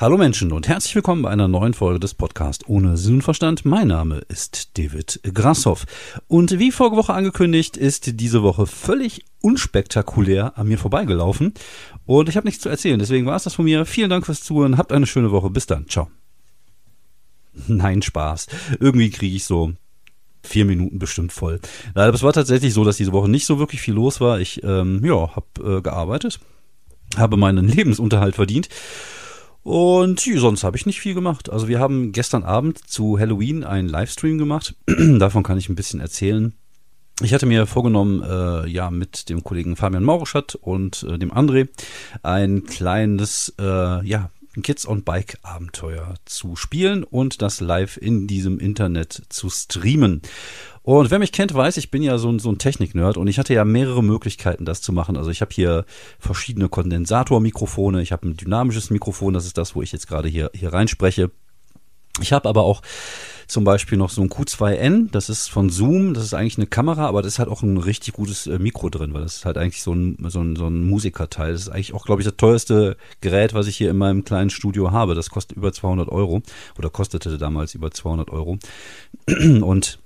Hallo Menschen und herzlich willkommen bei einer neuen Folge des Podcasts ohne Sinn und Verstand. Mein Name ist David Grassoff und wie vorige Woche angekündigt ist diese Woche völlig unspektakulär an mir vorbeigelaufen und ich habe nichts zu erzählen. Deswegen war es das von mir. Vielen Dank fürs Zuhören. Habt eine schöne Woche. Bis dann. Ciao. Nein, Spaß. Irgendwie kriege ich so vier Minuten bestimmt voll. Aber es war tatsächlich so, dass diese Woche nicht so wirklich viel los war. Ich ähm, ja, habe äh, gearbeitet, habe meinen Lebensunterhalt verdient und sonst habe ich nicht viel gemacht. Also wir haben gestern Abend zu Halloween einen Livestream gemacht. Davon kann ich ein bisschen erzählen. Ich hatte mir vorgenommen, äh, ja, mit dem Kollegen Fabian Maurischat und äh, dem André ein kleines, äh, ja, Kids on Bike Abenteuer zu spielen und das live in diesem Internet zu streamen. Und wer mich kennt, weiß, ich bin ja so ein, so ein Technik-Nerd und ich hatte ja mehrere Möglichkeiten, das zu machen. Also ich habe hier verschiedene Kondensatormikrofone, ich habe ein dynamisches Mikrofon, das ist das, wo ich jetzt gerade hier, hier reinspreche. Ich habe aber auch zum Beispiel noch so ein Q2N, das ist von Zoom, das ist eigentlich eine Kamera, aber das halt auch ein richtig gutes äh, Mikro drin, weil das ist halt eigentlich so ein, so ein, so ein Musikerteil. Das ist eigentlich auch, glaube ich, das teuerste Gerät, was ich hier in meinem kleinen Studio habe. Das kostet über 200 Euro oder kostete damals über 200 Euro. Und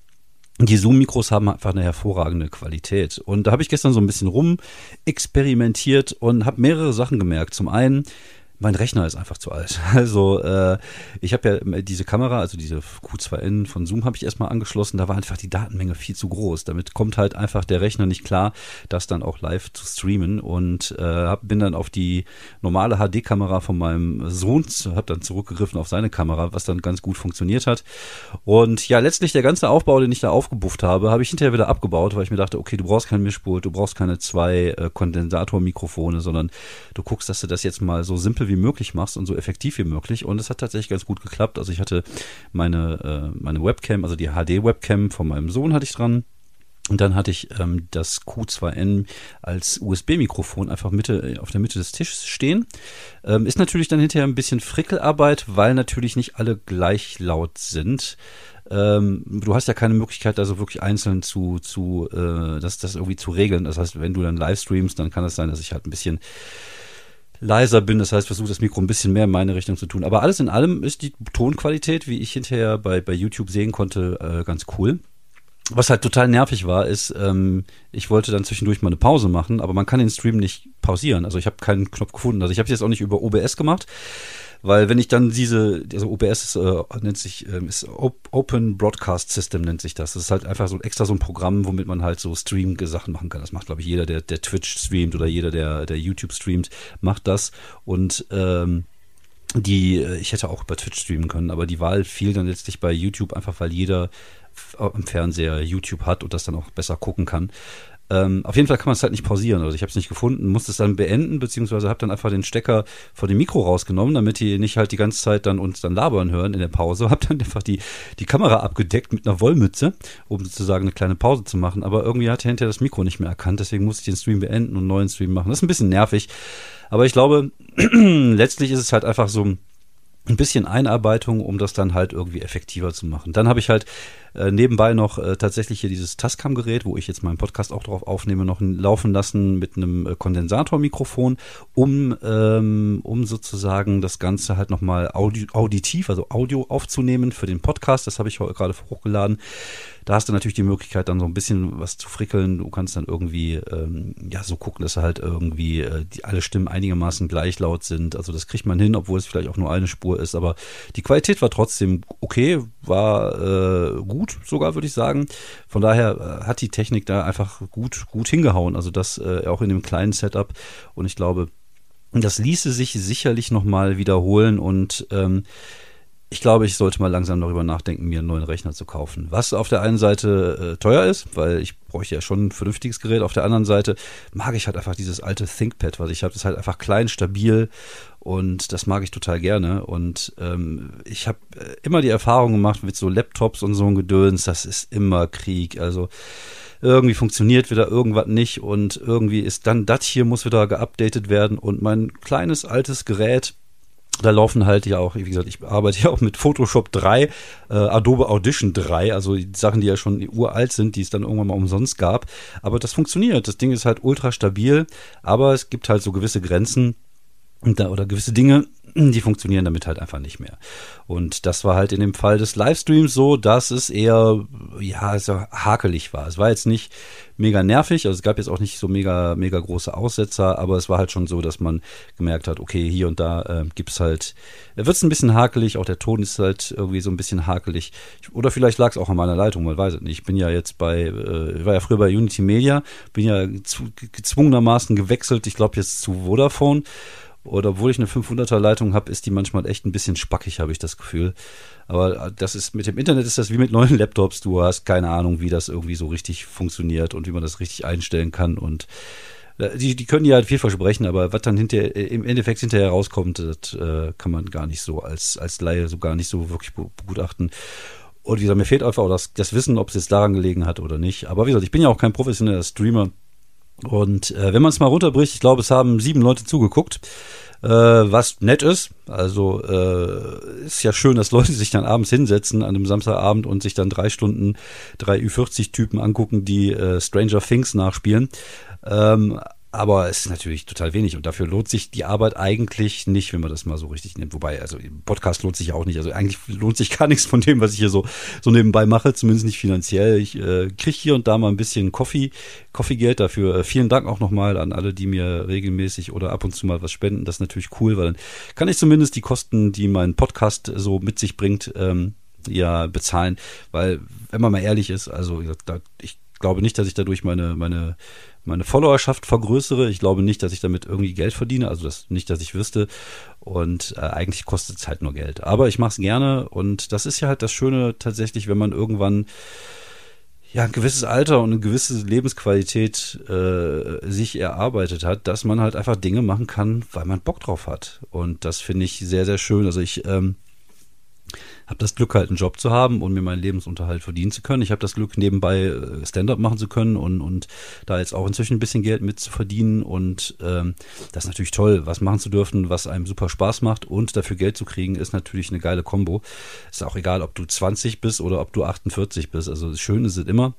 die Zoom-Mikros haben einfach eine hervorragende Qualität. Und da habe ich gestern so ein bisschen rum experimentiert und habe mehrere Sachen gemerkt. Zum einen, mein Rechner ist einfach zu alt. Also äh, ich habe ja diese Kamera, also diese Q2N von Zoom habe ich erstmal angeschlossen, da war einfach die Datenmenge viel zu groß. Damit kommt halt einfach der Rechner nicht klar, das dann auch live zu streamen und äh, hab, bin dann auf die normale HD-Kamera von meinem Sohn, habe dann zurückgegriffen auf seine Kamera, was dann ganz gut funktioniert hat. Und ja, letztlich der ganze Aufbau, den ich da aufgebufft habe, habe ich hinterher wieder abgebaut, weil ich mir dachte, okay, du brauchst kein Mischpult, du brauchst keine zwei äh, Kondensatormikrofone, sondern du guckst, dass du das jetzt mal so simpel wie möglich machst und so effektiv wie möglich. Und es hat tatsächlich ganz gut geklappt. Also ich hatte meine, äh, meine Webcam, also die HD-Webcam von meinem Sohn hatte ich dran. Und dann hatte ich ähm, das Q2N als USB-Mikrofon einfach Mitte, auf der Mitte des Tisches stehen. Ähm, ist natürlich dann hinterher ein bisschen Frickelarbeit, weil natürlich nicht alle gleich laut sind. Ähm, du hast ja keine Möglichkeit, also wirklich einzeln zu, zu äh, das, das irgendwie zu regeln. Das heißt, wenn du dann live streamst, dann kann es sein, dass ich halt ein bisschen leiser bin. Das heißt, versuche das Mikro ein bisschen mehr in meine Richtung zu tun. Aber alles in allem ist die Tonqualität, wie ich hinterher bei, bei YouTube sehen konnte, äh, ganz cool. Was halt total nervig war, ist, ähm, ich wollte dann zwischendurch mal eine Pause machen, aber man kann den Stream nicht pausieren. Also ich habe keinen Knopf gefunden. Also ich habe es jetzt auch nicht über OBS gemacht. Weil wenn ich dann diese, also OBS ist, äh, nennt sich, äh, ist Open Broadcast System nennt sich das. Das ist halt einfach so extra so ein Programm, womit man halt so Stream-Sachen machen kann. Das macht, glaube ich, jeder, der, der Twitch streamt oder jeder, der, der YouTube streamt, macht das. Und ähm, die, äh, ich hätte auch bei Twitch streamen können, aber die Wahl fiel dann letztlich bei YouTube, einfach weil jeder am Fernseher YouTube hat und das dann auch besser gucken kann. Ähm, auf jeden Fall kann man es halt nicht pausieren. Also ich habe es nicht gefunden, musste es dann beenden, beziehungsweise habe dann einfach den Stecker von dem Mikro rausgenommen, damit die nicht halt die ganze Zeit dann uns dann labern hören in der Pause. Habe dann einfach die, die Kamera abgedeckt mit einer Wollmütze, um sozusagen eine kleine Pause zu machen. Aber irgendwie hat er hinterher das Mikro nicht mehr erkannt, deswegen musste ich den Stream beenden und einen neuen Stream machen. Das ist ein bisschen nervig. Aber ich glaube, letztlich ist es halt einfach so ein bisschen Einarbeitung, um das dann halt irgendwie effektiver zu machen. Dann habe ich halt äh, nebenbei noch äh, tatsächlich hier dieses Tascam-Gerät, wo ich jetzt meinen Podcast auch drauf aufnehme, noch laufen lassen mit einem äh, Kondensatormikrofon, um, ähm, um sozusagen das Ganze halt nochmal audi auditiv, also Audio aufzunehmen für den Podcast. Das habe ich gerade hochgeladen. Da hast du natürlich die Möglichkeit, dann so ein bisschen was zu frickeln. Du kannst dann irgendwie, ähm, ja, so gucken, dass halt irgendwie äh, die, alle Stimmen einigermaßen gleich laut sind. Also das kriegt man hin, obwohl es vielleicht auch nur eine Spur ist. Aber die Qualität war trotzdem okay, war äh, gut sogar, würde ich sagen. Von daher äh, hat die Technik da einfach gut, gut hingehauen. Also das äh, auch in dem kleinen Setup. Und ich glaube, das ließe sich sicherlich nochmal wiederholen und ähm, ich glaube, ich sollte mal langsam darüber nachdenken, mir einen neuen Rechner zu kaufen. Was auf der einen Seite äh, teuer ist, weil ich bräuchte ja schon ein vernünftiges Gerät. Auf der anderen Seite mag ich halt einfach dieses alte ThinkPad, was ich habe. Das ist halt einfach klein, stabil und das mag ich total gerne. Und ähm, ich habe äh, immer die Erfahrung gemacht mit so Laptops und so ein Gedöns, das ist immer Krieg. Also irgendwie funktioniert wieder irgendwas nicht und irgendwie ist dann das hier muss wieder geupdatet werden und mein kleines altes Gerät da laufen halt ja auch, wie gesagt, ich arbeite ja auch mit Photoshop 3, äh, Adobe Audition 3, also die Sachen, die ja schon uralt sind, die es dann irgendwann mal umsonst gab. Aber das funktioniert. Das Ding ist halt ultra stabil, aber es gibt halt so gewisse Grenzen oder gewisse Dinge, die funktionieren damit halt einfach nicht mehr. Und das war halt in dem Fall des Livestreams so, dass es eher, ja, also hakelig war. Es war jetzt nicht mega nervig, also es gab jetzt auch nicht so mega, mega große Aussetzer, aber es war halt schon so, dass man gemerkt hat, okay, hier und da äh, gibt's halt, da wird's ein bisschen hakelig, auch der Ton ist halt irgendwie so ein bisschen hakelig. Oder vielleicht lag es auch an meiner Leitung, man weiß es nicht. Ich bin ja jetzt bei, äh, ich war ja früher bei Unity Media, bin ja gezwungenermaßen gewechselt, ich glaube jetzt zu Vodafone oder obwohl ich eine 500er Leitung habe, ist die manchmal echt ein bisschen spackig, habe ich das Gefühl. Aber das ist mit dem Internet ist das wie mit neuen Laptops. Du hast keine Ahnung, wie das irgendwie so richtig funktioniert und wie man das richtig einstellen kann. Und äh, die, die können ja halt viel versprechen, aber was dann hinterher, im Endeffekt hinterher rauskommt, das äh, kann man gar nicht so als, als Laie so gar nicht so wirklich begutachten. Und wie gesagt, mir fehlt einfach auch das, das Wissen, ob es jetzt daran gelegen hat oder nicht. Aber wie gesagt, ich bin ja auch kein professioneller Streamer. Und äh, wenn man es mal runterbricht, ich glaube, es haben sieben Leute zugeguckt, äh, was nett ist. Also äh, ist ja schön, dass Leute sich dann abends hinsetzen an einem Samstagabend und sich dann drei Stunden drei Ü40-Typen angucken, die äh, Stranger Things nachspielen. Ähm, aber es ist natürlich total wenig und dafür lohnt sich die Arbeit eigentlich nicht, wenn man das mal so richtig nimmt. Wobei, also Podcast lohnt sich auch nicht. Also eigentlich lohnt sich gar nichts von dem, was ich hier so, so nebenbei mache, zumindest nicht finanziell. Ich äh, kriege hier und da mal ein bisschen Coffee, Coffee-Geld dafür. Äh, vielen Dank auch nochmal an alle, die mir regelmäßig oder ab und zu mal was spenden. Das ist natürlich cool, weil dann kann ich zumindest die Kosten, die mein Podcast so mit sich bringt, ähm, ja bezahlen. Weil, wenn man mal ehrlich ist, also ich glaube nicht, dass ich dadurch meine, meine meine Followerschaft vergrößere. Ich glaube nicht, dass ich damit irgendwie Geld verdiene, also das nicht, dass ich wüsste. Und äh, eigentlich kostet es halt nur Geld. Aber ich mache es gerne und das ist ja halt das Schöne tatsächlich, wenn man irgendwann ja ein gewisses Alter und eine gewisse Lebensqualität äh, sich erarbeitet hat, dass man halt einfach Dinge machen kann, weil man Bock drauf hat. Und das finde ich sehr, sehr schön. Also ich ähm, habe das Glück, halt einen Job zu haben und mir meinen Lebensunterhalt verdienen zu können. Ich habe das Glück, nebenbei äh, Stand-up machen zu können und, und da jetzt auch inzwischen ein bisschen Geld mit zu verdienen. Und ähm, das ist natürlich toll, was machen zu dürfen, was einem super Spaß macht und dafür Geld zu kriegen, ist natürlich eine geile Kombo. Ist auch egal, ob du 20 bist oder ob du 48 bist. Also schön ist es immer.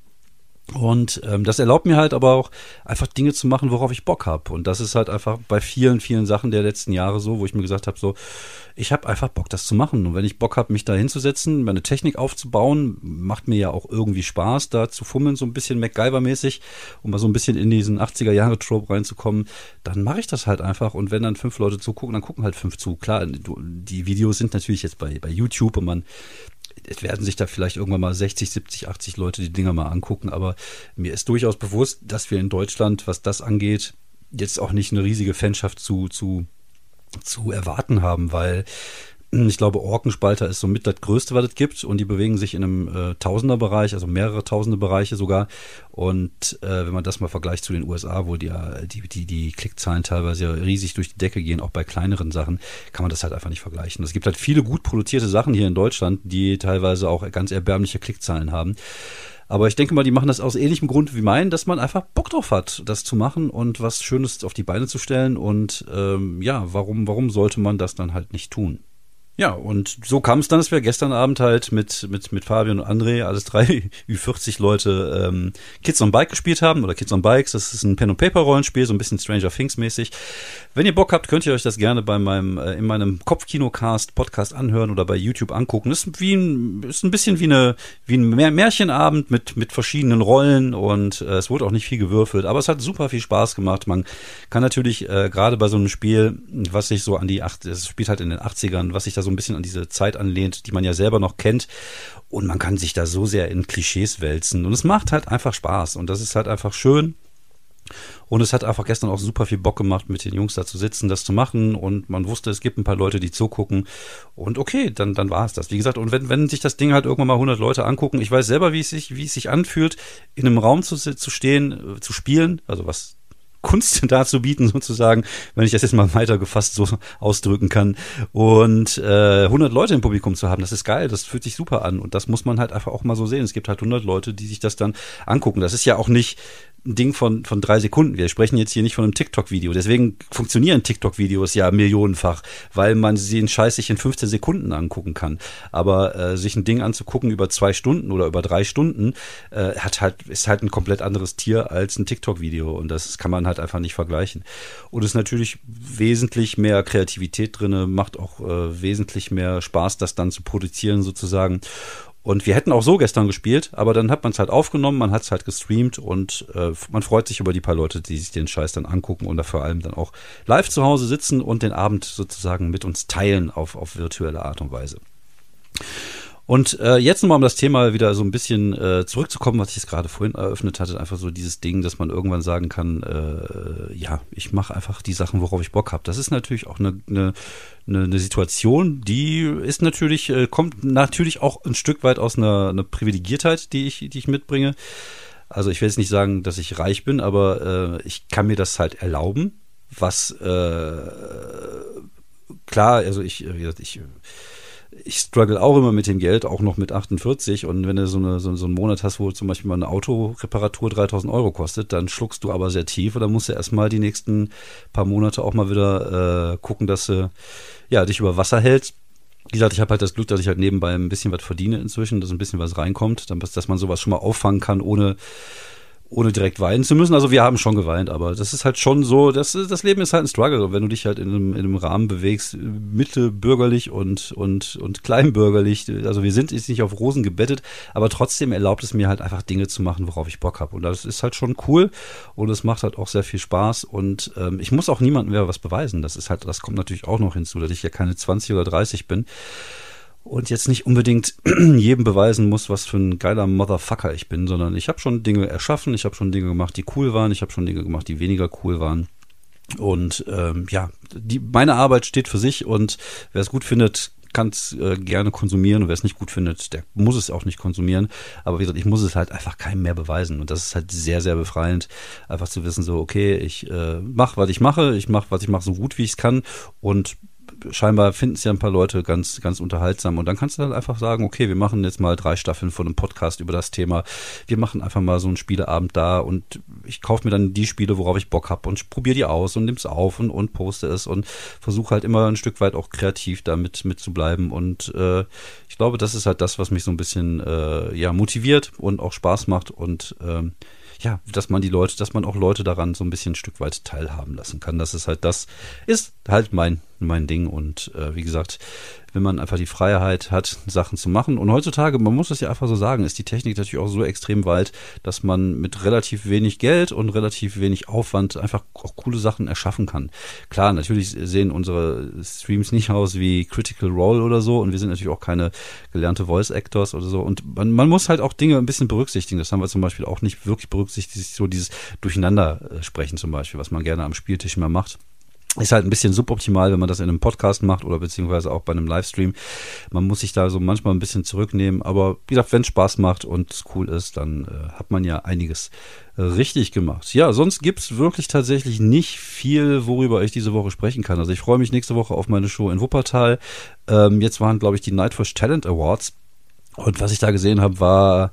Und ähm, das erlaubt mir halt aber auch einfach Dinge zu machen, worauf ich Bock habe. Und das ist halt einfach bei vielen, vielen Sachen der letzten Jahre so, wo ich mir gesagt habe, so, ich habe einfach Bock, das zu machen. Und wenn ich Bock habe, mich da hinzusetzen, meine Technik aufzubauen, macht mir ja auch irgendwie Spaß, da zu fummeln, so ein bisschen MacGyver-mäßig, um mal so ein bisschen in diesen 80er-Jahre-Trope reinzukommen, dann mache ich das halt einfach. Und wenn dann fünf Leute zugucken, dann gucken halt fünf zu. Klar, die Videos sind natürlich jetzt bei, bei YouTube und man es werden sich da vielleicht irgendwann mal 60, 70, 80 Leute die Dinger mal angucken, aber mir ist durchaus bewusst, dass wir in Deutschland, was das angeht, jetzt auch nicht eine riesige Fanschaft zu, zu, zu erwarten haben, weil ich glaube, Orkenspalter ist somit das Größte, was es gibt. Und die bewegen sich in einem äh, Tausenderbereich, also mehrere Tausende Bereiche sogar. Und äh, wenn man das mal vergleicht zu den USA, wo die, die, die, die Klickzahlen teilweise ja riesig durch die Decke gehen, auch bei kleineren Sachen, kann man das halt einfach nicht vergleichen. Es gibt halt viele gut produzierte Sachen hier in Deutschland, die teilweise auch ganz erbärmliche Klickzahlen haben. Aber ich denke mal, die machen das aus ähnlichem Grund wie meinen, dass man einfach Bock drauf hat, das zu machen und was Schönes auf die Beine zu stellen. Und ähm, ja, warum, warum sollte man das dann halt nicht tun? Ja, und so kam es dann, dass wir gestern Abend halt mit, mit, mit Fabian und André, alles drei Ü40 Leute, ähm, Kids on Bike gespielt haben, oder Kids on Bikes. Das ist ein Pen-and-Paper-Rollenspiel, so ein bisschen Stranger Things-mäßig. Wenn ihr Bock habt, könnt ihr euch das gerne bei meinem, äh, in meinem Kopfkinocast Podcast anhören oder bei YouTube angucken. Das ist wie ein, ist ein bisschen wie eine, wie ein Märchenabend mit, mit verschiedenen Rollen und äh, es wurde auch nicht viel gewürfelt, aber es hat super viel Spaß gemacht. Man kann natürlich, äh, gerade bei so einem Spiel, was sich so an die acht, es spielt halt in den 80ern, was sich da so ein bisschen an diese Zeit anlehnt, die man ja selber noch kennt. Und man kann sich da so sehr in Klischees wälzen. Und es macht halt einfach Spaß. Und das ist halt einfach schön. Und es hat einfach gestern auch super viel Bock gemacht, mit den Jungs da zu sitzen, das zu machen. Und man wusste, es gibt ein paar Leute, die zugucken. Und okay, dann, dann war es das. Wie gesagt, und wenn, wenn sich das Ding halt irgendwann mal 100 Leute angucken, ich weiß selber, wie es sich, wie es sich anfühlt, in einem Raum zu, zu stehen, äh, zu spielen, also was Kunst darzubieten, sozusagen, wenn ich das jetzt mal weiter gefasst so ausdrücken kann. Und äh, 100 Leute im Publikum zu haben, das ist geil, das fühlt sich super an. Und das muss man halt einfach auch mal so sehen. Es gibt halt 100 Leute, die sich das dann angucken. Das ist ja auch nicht ein Ding von, von drei Sekunden. Wir sprechen jetzt hier nicht von einem TikTok-Video. Deswegen funktionieren TikTok-Videos ja millionenfach, weil man sie den Scheiß sich in 15 Sekunden angucken kann. Aber äh, sich ein Ding anzugucken über zwei Stunden oder über drei Stunden, äh, hat halt, ist halt ein komplett anderes Tier als ein TikTok-Video. Und das kann man halt einfach nicht vergleichen. Und es ist natürlich wesentlich mehr Kreativität drin, macht auch äh, wesentlich mehr Spaß, das dann zu produzieren sozusagen. Und wir hätten auch so gestern gespielt, aber dann hat man es halt aufgenommen, man hat es halt gestreamt und äh, man freut sich über die paar Leute, die sich den Scheiß dann angucken und da vor allem dann auch live zu Hause sitzen und den Abend sozusagen mit uns teilen auf, auf virtuelle Art und Weise. Und äh, jetzt nochmal, um das Thema wieder so ein bisschen äh, zurückzukommen, was ich jetzt gerade vorhin eröffnet hatte, einfach so dieses Ding, dass man irgendwann sagen kann, äh, ja, ich mache einfach die Sachen, worauf ich Bock habe. Das ist natürlich auch eine, eine, eine Situation, die ist natürlich, äh, kommt natürlich auch ein Stück weit aus einer, einer Privilegiertheit, die ich, die ich mitbringe. Also ich will jetzt nicht sagen, dass ich reich bin, aber äh, ich kann mir das halt erlauben, was äh, klar, also ich, wie gesagt, ich ich struggle auch immer mit dem Geld, auch noch mit 48. Und wenn du so, eine, so, so einen Monat hast, wo zum Beispiel mal eine Autoreparatur 3000 Euro kostet, dann schluckst du aber sehr tief und dann musst du erstmal die nächsten paar Monate auch mal wieder äh, gucken, dass du ja, dich über Wasser hältst. Wie gesagt, ich habe halt das Glück, dass ich halt nebenbei ein bisschen was verdiene inzwischen, dass ein bisschen was reinkommt, dass man sowas schon mal auffangen kann, ohne ohne direkt weinen zu müssen. Also wir haben schon geweint, aber das ist halt schon so, das, das Leben ist halt ein Struggle. Wenn du dich halt in einem, in einem Rahmen bewegst, mittelbürgerlich und, und, und kleinbürgerlich, also wir sind jetzt nicht auf Rosen gebettet, aber trotzdem erlaubt es mir halt einfach Dinge zu machen, worauf ich Bock habe. Und das ist halt schon cool und es macht halt auch sehr viel Spaß. Und ähm, ich muss auch niemandem mehr was beweisen. Das ist halt, das kommt natürlich auch noch hinzu, dass ich ja keine 20 oder 30 bin und jetzt nicht unbedingt jedem beweisen muss, was für ein geiler Motherfucker ich bin, sondern ich habe schon Dinge erschaffen, ich habe schon Dinge gemacht, die cool waren, ich habe schon Dinge gemacht, die weniger cool waren. Und ähm, ja, die, meine Arbeit steht für sich und wer es gut findet, kann es äh, gerne konsumieren und wer es nicht gut findet, der muss es auch nicht konsumieren. Aber wie gesagt, ich muss es halt einfach keinem mehr beweisen und das ist halt sehr, sehr befreiend, einfach zu wissen, so okay, ich äh, mache, was ich mache, ich mache, was ich mache, so gut wie ich es kann und scheinbar finden es ja ein paar Leute ganz, ganz unterhaltsam. Und dann kannst du dann einfach sagen, okay, wir machen jetzt mal drei Staffeln von einem Podcast über das Thema. Wir machen einfach mal so einen Spieleabend da und ich kaufe mir dann die Spiele, worauf ich Bock habe und probiere die aus und nimm's auf und, und poste es und versuche halt immer ein Stück weit auch kreativ damit mit zu bleiben. Und äh, ich glaube, das ist halt das, was mich so ein bisschen äh, ja motiviert und auch Spaß macht und ähm, ja, dass man die Leute, dass man auch Leute daran so ein bisschen ein Stück weit teilhaben lassen kann. Das ist halt das, ist halt mein, mein Ding. Und äh, wie gesagt, wenn man einfach die Freiheit hat, Sachen zu machen. Und heutzutage, man muss das ja einfach so sagen, ist die Technik natürlich auch so extrem weit, dass man mit relativ wenig Geld und relativ wenig Aufwand einfach auch coole Sachen erschaffen kann. Klar, natürlich sehen unsere Streams nicht aus wie Critical Role oder so und wir sind natürlich auch keine gelernte Voice Actors oder so. Und man, man muss halt auch Dinge ein bisschen berücksichtigen. Das haben wir zum Beispiel auch nicht wirklich berücksichtigt, so dieses Durcheinander sprechen zum Beispiel, was man gerne am Spieltisch mal macht. Ist halt ein bisschen suboptimal, wenn man das in einem Podcast macht oder beziehungsweise auch bei einem Livestream. Man muss sich da so manchmal ein bisschen zurücknehmen. Aber wie gesagt, wenn es Spaß macht und es cool ist, dann äh, hat man ja einiges richtig gemacht. Ja, sonst gibt's wirklich tatsächlich nicht viel, worüber ich diese Woche sprechen kann. Also ich freue mich nächste Woche auf meine Show in Wuppertal. Ähm, jetzt waren, glaube ich, die Nightwish Talent Awards. Und was ich da gesehen habe, war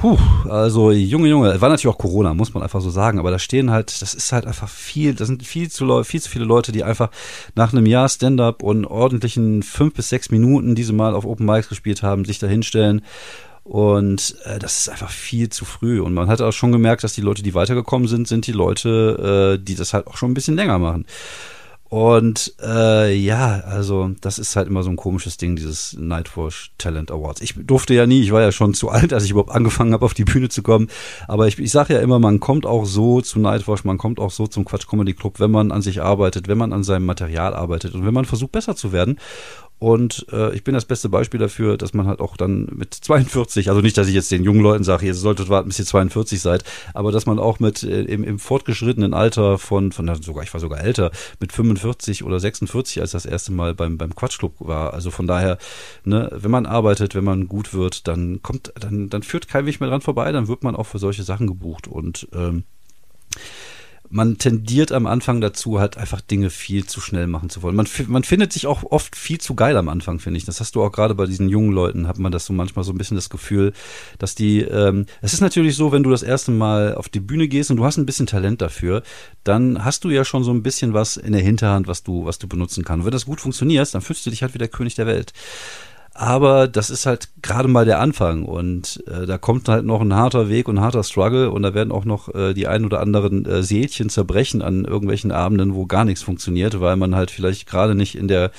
Puh, also Junge, Junge, war natürlich auch Corona, muss man einfach so sagen, aber da stehen halt, das ist halt einfach viel, das sind viel zu, viel zu viele Leute, die einfach nach einem Jahr Stand-up und ordentlichen fünf bis sechs Minuten diese Mal auf Open Mics gespielt haben, sich da hinstellen und äh, das ist einfach viel zu früh. Und man hat auch schon gemerkt, dass die Leute, die weitergekommen sind, sind die Leute, äh, die das halt auch schon ein bisschen länger machen. Und äh, ja, also das ist halt immer so ein komisches Ding, dieses Nightwatch Talent Awards. Ich durfte ja nie, ich war ja schon zu alt, als ich überhaupt angefangen habe, auf die Bühne zu kommen. Aber ich, ich sage ja immer, man kommt auch so zu Nightwatch, man kommt auch so zum Quatsch Comedy Club, wenn man an sich arbeitet, wenn man an seinem Material arbeitet und wenn man versucht, besser zu werden. Und äh, ich bin das beste Beispiel dafür, dass man halt auch dann mit 42, also nicht, dass ich jetzt den jungen Leuten sage, ihr solltet warten, bis ihr 42 seid, aber dass man auch mit äh, im, im fortgeschrittenen Alter von, von sogar, ich war sogar älter, mit 45 oder 46, als das erste Mal beim, beim Quatschclub war. Also von daher, ne, wenn man arbeitet, wenn man gut wird, dann kommt, dann, dann führt kein Weg mehr dran vorbei, dann wird man auch für solche Sachen gebucht. Und ähm, man tendiert am Anfang dazu, halt einfach Dinge viel zu schnell machen zu wollen. Man, man findet sich auch oft viel zu geil am Anfang, finde ich. Das hast du auch gerade bei diesen jungen Leuten, hat man das so manchmal so ein bisschen das Gefühl, dass die, ähm, es ist natürlich so, wenn du das erste Mal auf die Bühne gehst und du hast ein bisschen Talent dafür, dann hast du ja schon so ein bisschen was in der Hinterhand, was du, was du benutzen kannst. Und wenn das gut funktioniert, dann fühlst du dich halt wie der König der Welt. Aber das ist halt gerade mal der Anfang und äh, da kommt halt noch ein harter Weg und ein harter Struggle und da werden auch noch äh, die ein oder anderen äh, Seelchen zerbrechen an irgendwelchen Abenden, wo gar nichts funktioniert, weil man halt vielleicht gerade nicht in der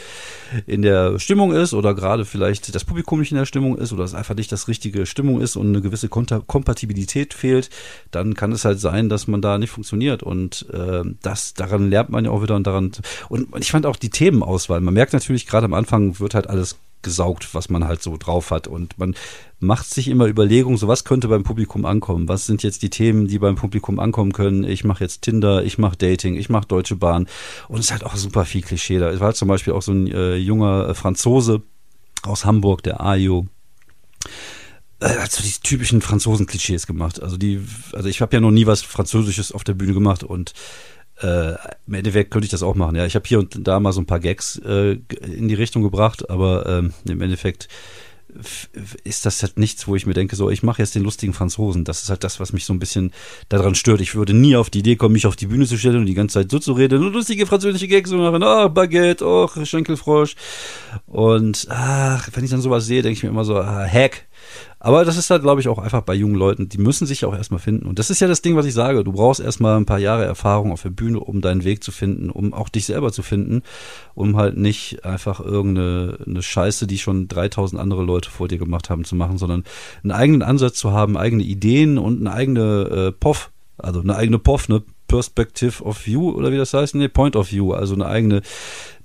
in der Stimmung ist oder gerade vielleicht das Publikum nicht in der Stimmung ist oder es einfach nicht das richtige Stimmung ist und eine gewisse Kompatibilität fehlt, dann kann es halt sein, dass man da nicht funktioniert und äh, das daran lernt man ja auch wieder und daran und ich fand auch die Themenauswahl. Man merkt natürlich gerade am Anfang wird halt alles gesaugt, was man halt so drauf hat. Und man macht sich immer Überlegungen, so was könnte beim Publikum ankommen? Was sind jetzt die Themen, die beim Publikum ankommen können? Ich mache jetzt Tinder, ich mache Dating, ich mache Deutsche Bahn. Und es ist halt auch super viel Klischee. Da war zum Beispiel auch so ein äh, junger äh, Franzose aus Hamburg, der Ayo äh, hat so die typischen Franzosen-Klischees gemacht. Also die, also ich habe ja noch nie was Französisches auf der Bühne gemacht und äh, im Endeffekt könnte ich das auch machen. Ja, ich habe hier und da mal so ein paar Gags äh, in die Richtung gebracht, aber ähm, im Endeffekt ist das halt nichts, wo ich mir denke, so, ich mache jetzt den lustigen Franzosen. Das ist halt das, was mich so ein bisschen daran stört. Ich würde nie auf die Idee kommen, mich auf die Bühne zu stellen und die ganze Zeit so zu reden, nur lustige französische Gags zu machen, oh, Baguette, oh, Schenkelfrosch. Und ach, wenn ich dann sowas sehe, denke ich mir immer so, ah, Hack, aber das ist halt, glaube ich, auch einfach bei jungen Leuten, die müssen sich auch erstmal finden. Und das ist ja das Ding, was ich sage. Du brauchst erstmal ein paar Jahre Erfahrung auf der Bühne, um deinen Weg zu finden, um auch dich selber zu finden, um halt nicht einfach irgendeine eine Scheiße, die schon 3000 andere Leute vor dir gemacht haben, zu machen, sondern einen eigenen Ansatz zu haben, eigene Ideen und eine eigene äh, POF, also eine eigene POF, ne? Perspective of View oder wie das heißt, nee, Point of View, also eine eigene,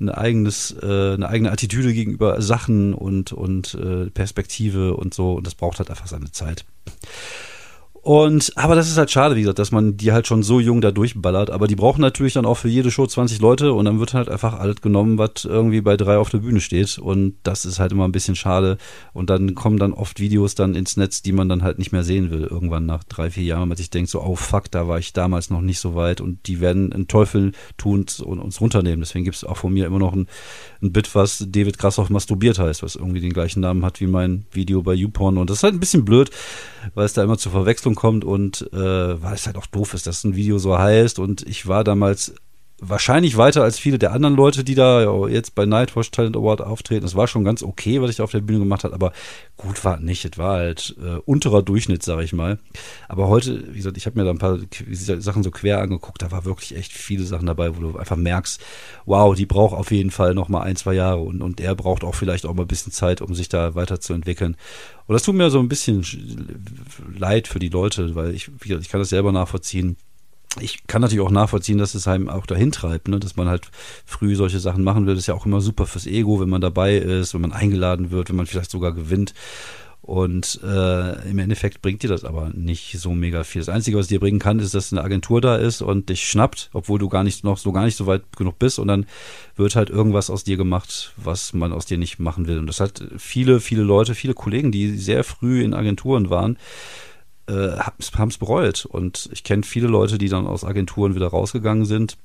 eine eigenes, äh, eine eigene Attitüde gegenüber Sachen und und äh, Perspektive und so und das braucht halt einfach seine Zeit. Und, aber das ist halt schade, wie gesagt, dass man die halt schon so jung da durchballert. Aber die brauchen natürlich dann auch für jede Show 20 Leute und dann wird halt einfach alles genommen, was irgendwie bei drei auf der Bühne steht. Und das ist halt immer ein bisschen schade. Und dann kommen dann oft Videos dann ins Netz, die man dann halt nicht mehr sehen will. Irgendwann nach drei, vier Jahren, weil sich denkt so, oh fuck, da war ich damals noch nicht so weit. Und die werden einen Teufel tun und uns runternehmen. Deswegen gibt es auch von mir immer noch ein, ein Bit, was David Krassoff masturbiert heißt, was irgendwie den gleichen Namen hat wie mein Video bei YouPorn. Und das ist halt ein bisschen blöd, weil es da immer zur Verwechslung kommt und äh, weil es halt auch doof ist, dass ein Video so heißt. Und ich war damals wahrscheinlich weiter als viele der anderen Leute, die da jetzt bei Nightwatch Talent Award auftreten. Es war schon ganz okay, was ich da auf der Bühne gemacht habe, aber gut war nicht. Es war halt äh, unterer Durchschnitt, sag ich mal. Aber heute, wie gesagt, ich habe mir da ein paar Sachen so quer angeguckt. Da war wirklich echt viele Sachen dabei, wo du einfach merkst, wow, die braucht auf jeden Fall noch mal ein, zwei Jahre und, und er braucht auch vielleicht auch mal ein bisschen Zeit, um sich da weiterzuentwickeln. Und das tut mir so ein bisschen leid für die Leute, weil ich, wie gesagt, ich kann das selber nachvollziehen ich kann natürlich auch nachvollziehen, dass es einem auch dahin treibt, ne? dass man halt früh solche Sachen machen will. Das ist ja auch immer super fürs Ego, wenn man dabei ist, wenn man eingeladen wird, wenn man vielleicht sogar gewinnt. Und äh, im Endeffekt bringt dir das aber nicht so mega viel. Das Einzige, was dir bringen kann, ist, dass eine Agentur da ist und dich schnappt, obwohl du gar nicht noch so gar nicht so weit genug bist. Und dann wird halt irgendwas aus dir gemacht, was man aus dir nicht machen will. Und das hat viele, viele Leute, viele Kollegen, die sehr früh in Agenturen waren, äh, haben es bereut. Und ich kenne viele Leute, die dann aus Agenturen wieder rausgegangen sind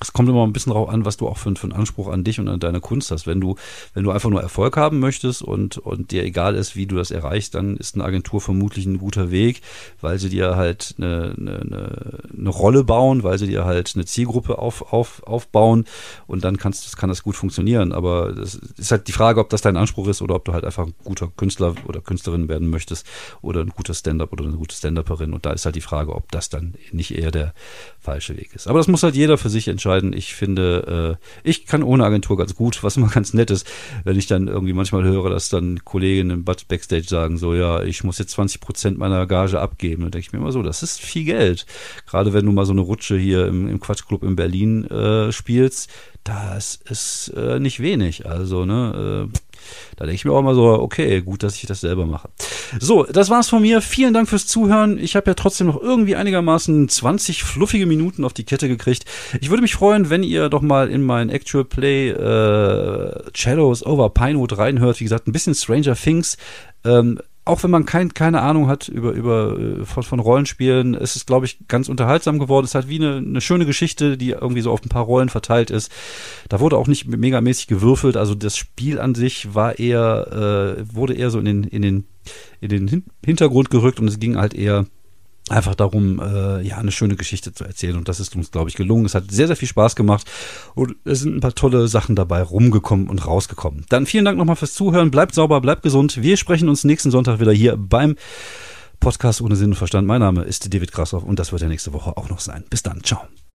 es kommt immer ein bisschen darauf an, was du auch für, für, einen Anspruch an dich und an deine Kunst hast. Wenn du, wenn du einfach nur Erfolg haben möchtest und, und dir egal ist, wie du das erreichst, dann ist eine Agentur vermutlich ein guter Weg, weil sie dir halt eine, eine, eine Rolle bauen, weil sie dir halt eine Zielgruppe auf, auf, aufbauen und dann kannst, kann das gut funktionieren. Aber das ist halt die Frage, ob das dein Anspruch ist oder ob du halt einfach ein guter Künstler oder Künstlerin werden möchtest oder ein guter Stand-up oder eine gute Stand-Upperin. Und da ist halt die Frage, ob das dann nicht eher der falsche Weg ist. Aber das muss halt jeder für sich entscheiden entscheiden. Ich finde, äh, ich kann ohne Agentur ganz gut, was immer ganz nett ist, wenn ich dann irgendwie manchmal höre, dass dann Kolleginnen Backstage sagen, so, ja, ich muss jetzt 20 Prozent meiner Gage abgeben. Dann denke ich mir immer so, das ist viel Geld. Gerade wenn du mal so eine Rutsche hier im, im Quatschclub in Berlin äh, spielst, das ist äh, nicht wenig. Also, ne, äh, da denke ich mir auch mal so, okay, gut, dass ich das selber mache. So, das war's von mir. Vielen Dank fürs Zuhören. Ich habe ja trotzdem noch irgendwie einigermaßen 20 fluffige Minuten auf die Kette gekriegt. Ich würde mich freuen, wenn ihr doch mal in mein Actual Play äh, Shadows over Pinewood reinhört. Wie gesagt, ein bisschen Stranger Things. Ähm, auch wenn man kein, keine Ahnung hat über, über äh, von, von Rollenspielen, ist es, glaube ich, ganz unterhaltsam geworden. Es halt wie eine, eine schöne Geschichte, die irgendwie so auf ein paar Rollen verteilt ist. Da wurde auch nicht megamäßig gewürfelt. Also das Spiel an sich war eher, äh, wurde eher so in den, in den, in den Hintergrund gerückt und es ging halt eher einfach darum, äh, ja, eine schöne Geschichte zu erzählen. Und das ist uns, glaube ich, gelungen. Es hat sehr, sehr viel Spaß gemacht und es sind ein paar tolle Sachen dabei rumgekommen und rausgekommen. Dann vielen Dank nochmal fürs Zuhören. Bleibt sauber, bleibt gesund. Wir sprechen uns nächsten Sonntag wieder hier beim Podcast ohne Sinn und Verstand. Mein Name ist David Grassoff und das wird ja nächste Woche auch noch sein. Bis dann. Ciao.